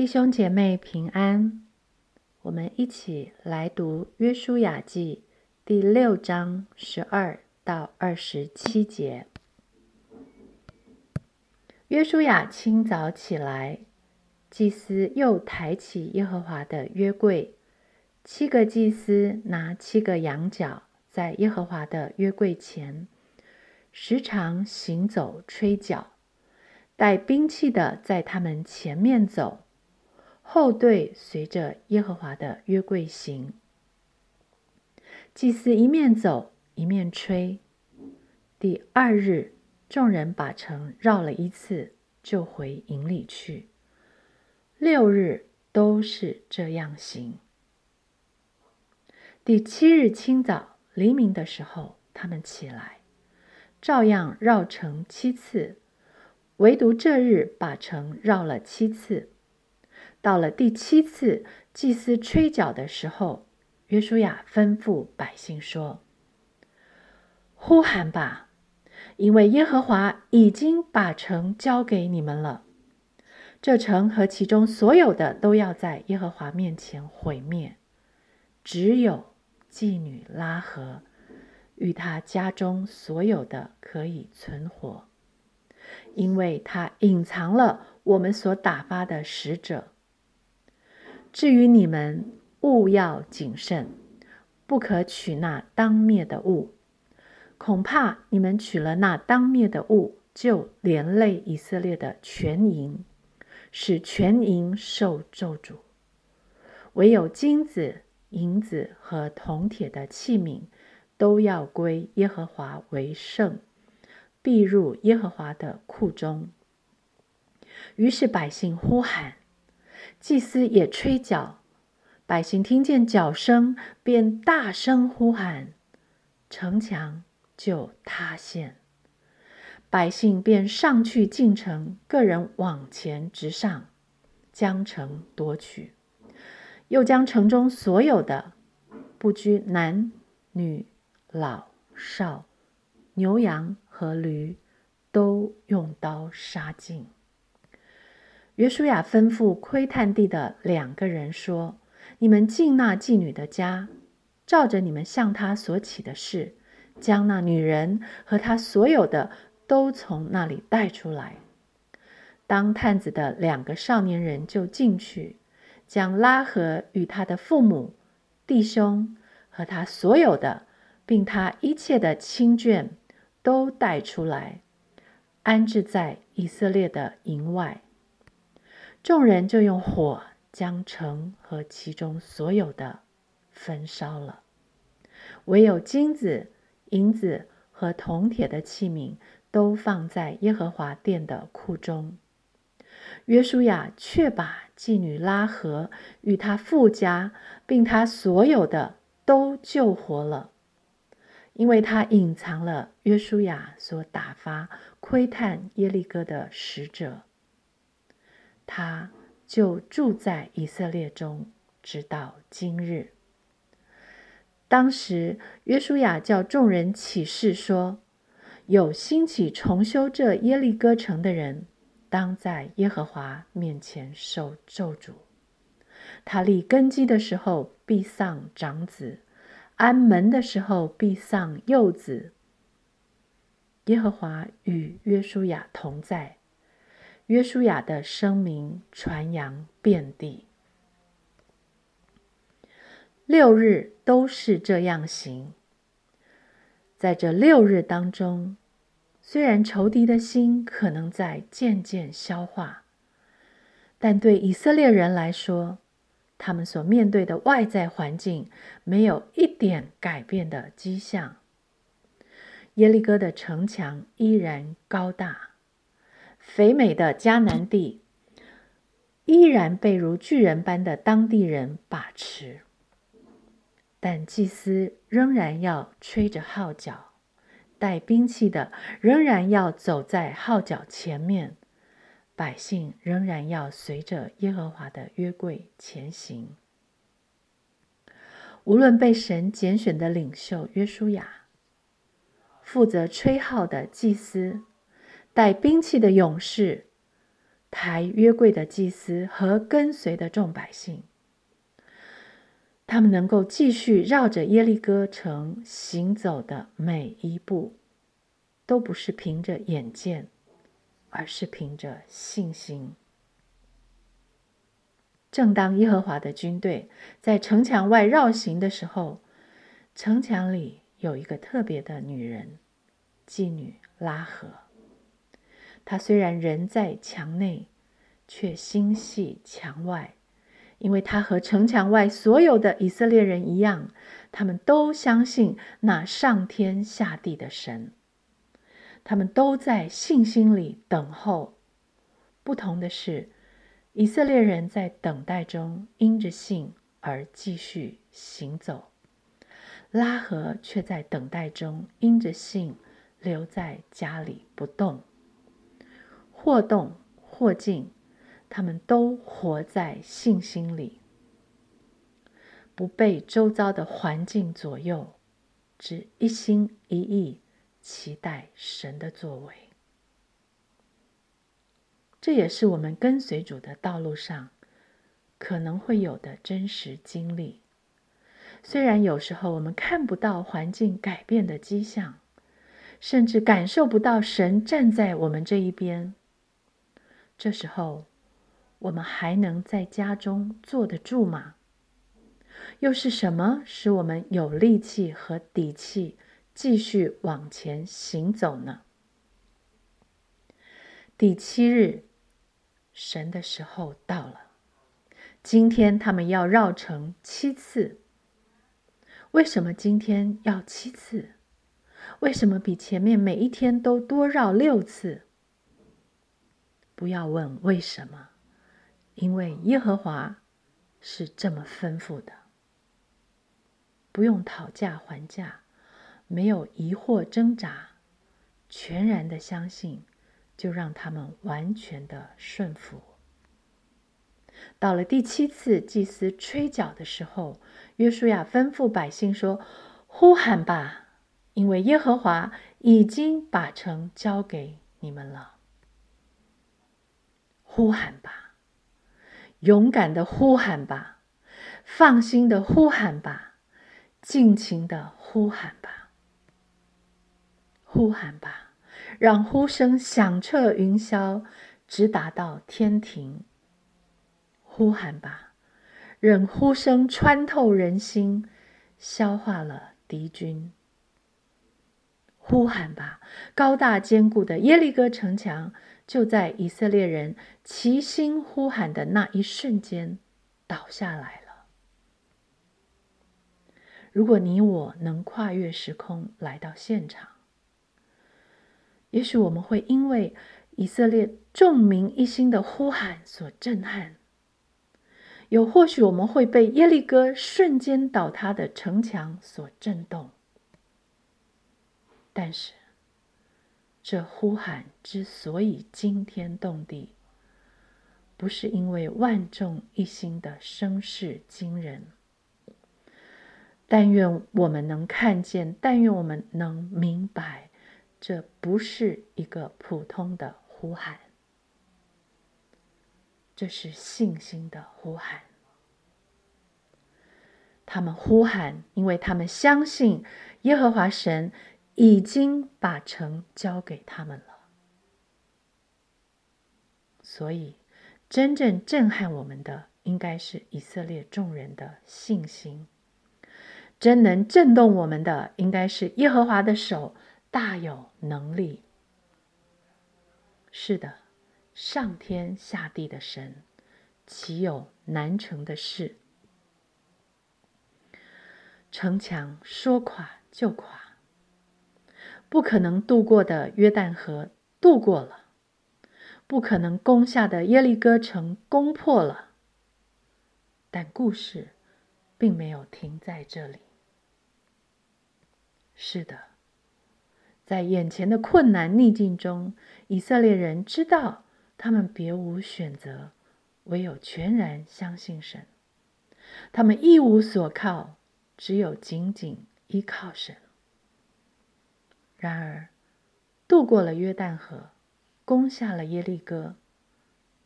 弟兄姐妹平安，我们一起来读《约书亚记》第六章十二到二十七节。约书亚清早起来，祭司又抬起耶和华的约柜，七个祭司拿七个羊角，在耶和华的约柜前，时常行走吹角，带兵器的在他们前面走。后队随着耶和华的约柜行，祭司一面走一面吹。第二日，众人把城绕了一次，就回营里去。六日都是这样行。第七日清早黎明的时候，他们起来，照样绕城七次，唯独这日把城绕了七次。到了第七次祭司吹角的时候，约书亚吩咐百姓说：“呼喊吧，因为耶和华已经把城交给你们了。这城和其中所有的都要在耶和华面前毁灭，只有妓女拉合与他家中所有的可以存活，因为他隐藏了我们所打发的使者。”至于你们，勿要谨慎，不可取那当灭的物。恐怕你们取了那当灭的物，就连累以色列的全营，使全营受咒诅。唯有金子、银子和铜铁的器皿，都要归耶和华为圣，必入耶和华的库中。于是百姓呼喊。祭司也吹角，百姓听见角声，便大声呼喊，城墙就塌陷。百姓便上去进城，个人往前直上，将城夺取，又将城中所有的，不拘男女老少、牛羊和驴，都用刀杀尽。约书亚吩咐窥探地的两个人说：“你们进那妓女的家，照着你们向她所起的事，将那女人和她所有的都从那里带出来。”当探子的两个少年人就进去，将拉合与他的父母、弟兄和他所有的，并他一切的亲眷都带出来，安置在以色列的营外。众人就用火将城和其中所有的焚烧了，唯有金子、银子和铜铁的器皿都放在耶和华殿的库中。约书亚却把妓女拉合与他父家，并他所有的都救活了，因为他隐藏了约书亚所打发窥探耶利哥的使者。他就住在以色列中，直到今日。当时约书亚叫众人起誓说：“有兴起重修这耶利哥城的人，当在耶和华面前受咒诅。他立根基的时候必丧长子，安门的时候必丧幼子。耶和华与约书亚同在。”约书亚的声名传扬遍地，六日都是这样行。在这六日当中，虽然仇敌的心可能在渐渐消化，但对以色列人来说，他们所面对的外在环境没有一点改变的迹象。耶利哥的城墙依然高大。肥美的迦南地依然被如巨人般的当地人把持，但祭司仍然要吹着号角，带兵器的仍然要走在号角前面，百姓仍然要随着耶和华的约柜前行。无论被神拣选的领袖约书亚，负责吹号的祭司。带兵器的勇士，抬约柜的祭司和跟随的众百姓。他们能够继续绕着耶利哥城行走的每一步，都不是凭着眼见，而是凭着信心。正当耶和华的军队在城墙外绕行的时候，城墙里有一个特别的女人，妓女拉合。他虽然人在墙内，却心系墙外，因为他和城墙外所有的以色列人一样，他们都相信那上天下地的神。他们都在信心里等候。不同的是。以色列人在等待中因着信而继续行走，拉合却在等待中因着信留在家里不动。或动或静，他们都活在信心里，不被周遭的环境左右，只一心一意期待神的作为。这也是我们跟随主的道路上可能会有的真实经历。虽然有时候我们看不到环境改变的迹象，甚至感受不到神站在我们这一边，这时候我们还能在家中坐得住吗？又是什么使我们有力气和底气继续往前行走呢？第七日。神的时候到了，今天他们要绕城七次。为什么今天要七次？为什么比前面每一天都多绕六次？不要问为什么，因为耶和华是这么吩咐的。不用讨价还价，没有疑惑挣扎，全然的相信。就让他们完全的顺服。到了第七次祭司吹角的时候，约书亚吩咐百姓说：“呼喊吧，因为耶和华已经把城交给你们了。呼喊吧，勇敢的呼喊吧，放心的呼喊吧，尽情的呼喊吧，呼喊吧。”让呼声响彻云霄，直达到天庭。呼喊吧，任呼声穿透人心，消化了敌军。呼喊吧，高大坚固的耶利哥城墙就在以色列人齐心呼喊的那一瞬间倒下来了。如果你我能跨越时空来到现场，也许我们会因为以色列众民一心的呼喊所震撼，又或许我们会被耶利哥瞬间倒塌的城墙所震动。但是，这呼喊之所以惊天动地，不是因为万众一心的声势惊人。但愿我们能看见，但愿我们能明白。这不是一个普通的呼喊，这是信心的呼喊。他们呼喊，因为他们相信耶和华神已经把城交给他们了。所以，真正震撼我们的，应该是以色列众人的信心；真能震动我们的，应该是耶和华的手。大有能力，是的，上天下地的神，岂有难成的事？城墙说垮就垮，不可能渡过的约旦河渡过了，不可能攻下的耶利哥城攻破了。但故事并没有停在这里。是的。在眼前的困难逆境中，以色列人知道他们别无选择，唯有全然相信神。他们一无所靠，只有紧紧依靠神。然而，渡过了约旦河，攻下了耶利哥，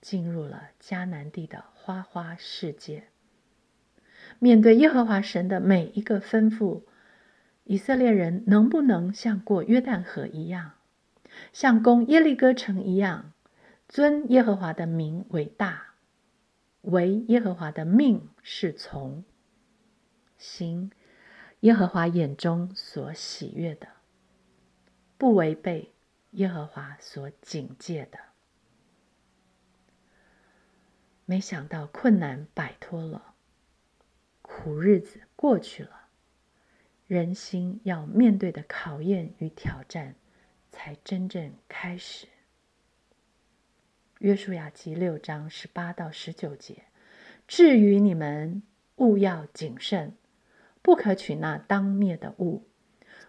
进入了迦南地的花花世界。面对耶和华神的每一个吩咐，以色列人能不能像过约旦河一样，像攻耶利哥城一样，尊耶和华的名为大，为耶和华的命是从，行耶和华眼中所喜悦的，不违背耶和华所警戒的？没想到困难摆脱了。苦日子过去了，人心要面对的考验与挑战才真正开始。约书亚记六章十八到十九节：至于你们，勿要谨慎，不可取那当灭的物，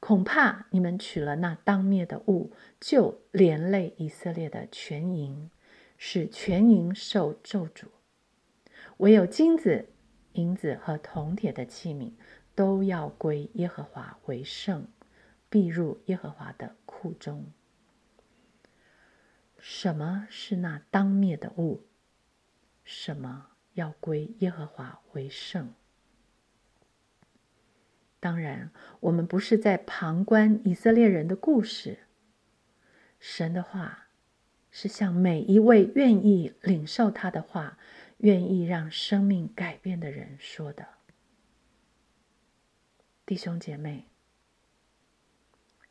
恐怕你们取了那当灭的物，就连累以色列的全营，使全营受咒诅。唯有金子。银子和铜铁的器皿都要归耶和华为圣，必入耶和华的库中。什么是那当灭的物？什么要归耶和华为圣？当然，我们不是在旁观以色列人的故事。神的话是向每一位愿意领受他的话。愿意让生命改变的人说的，弟兄姐妹，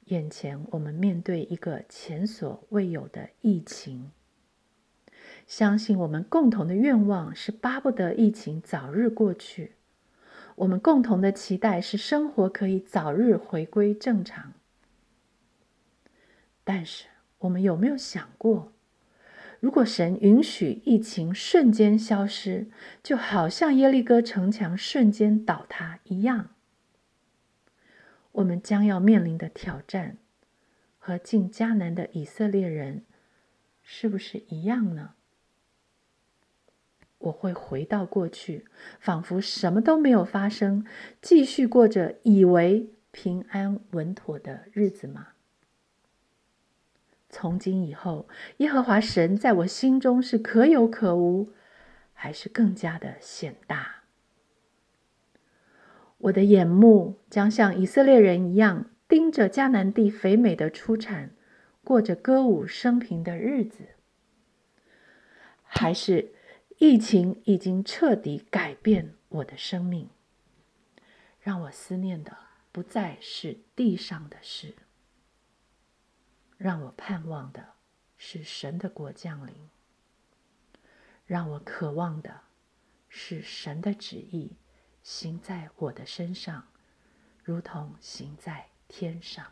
眼前我们面对一个前所未有的疫情，相信我们共同的愿望是巴不得疫情早日过去，我们共同的期待是生活可以早日回归正常。但是，我们有没有想过？如果神允许疫情瞬间消失，就好像耶利哥城墙瞬间倒塌一样，我们将要面临的挑战和进迦南的以色列人是不是一样呢？我会回到过去，仿佛什么都没有发生，继续过着以为平安稳妥的日子吗？从今以后，耶和华神在我心中是可有可无，还是更加的显大？我的眼目将像以色列人一样盯着迦南地肥美的出产，过着歌舞升平的日子，还是疫情已经彻底改变我的生命，让我思念的不再是地上的事？让我盼望的是神的国降临，让我渴望的是神的旨意行在我的身上，如同行在天上。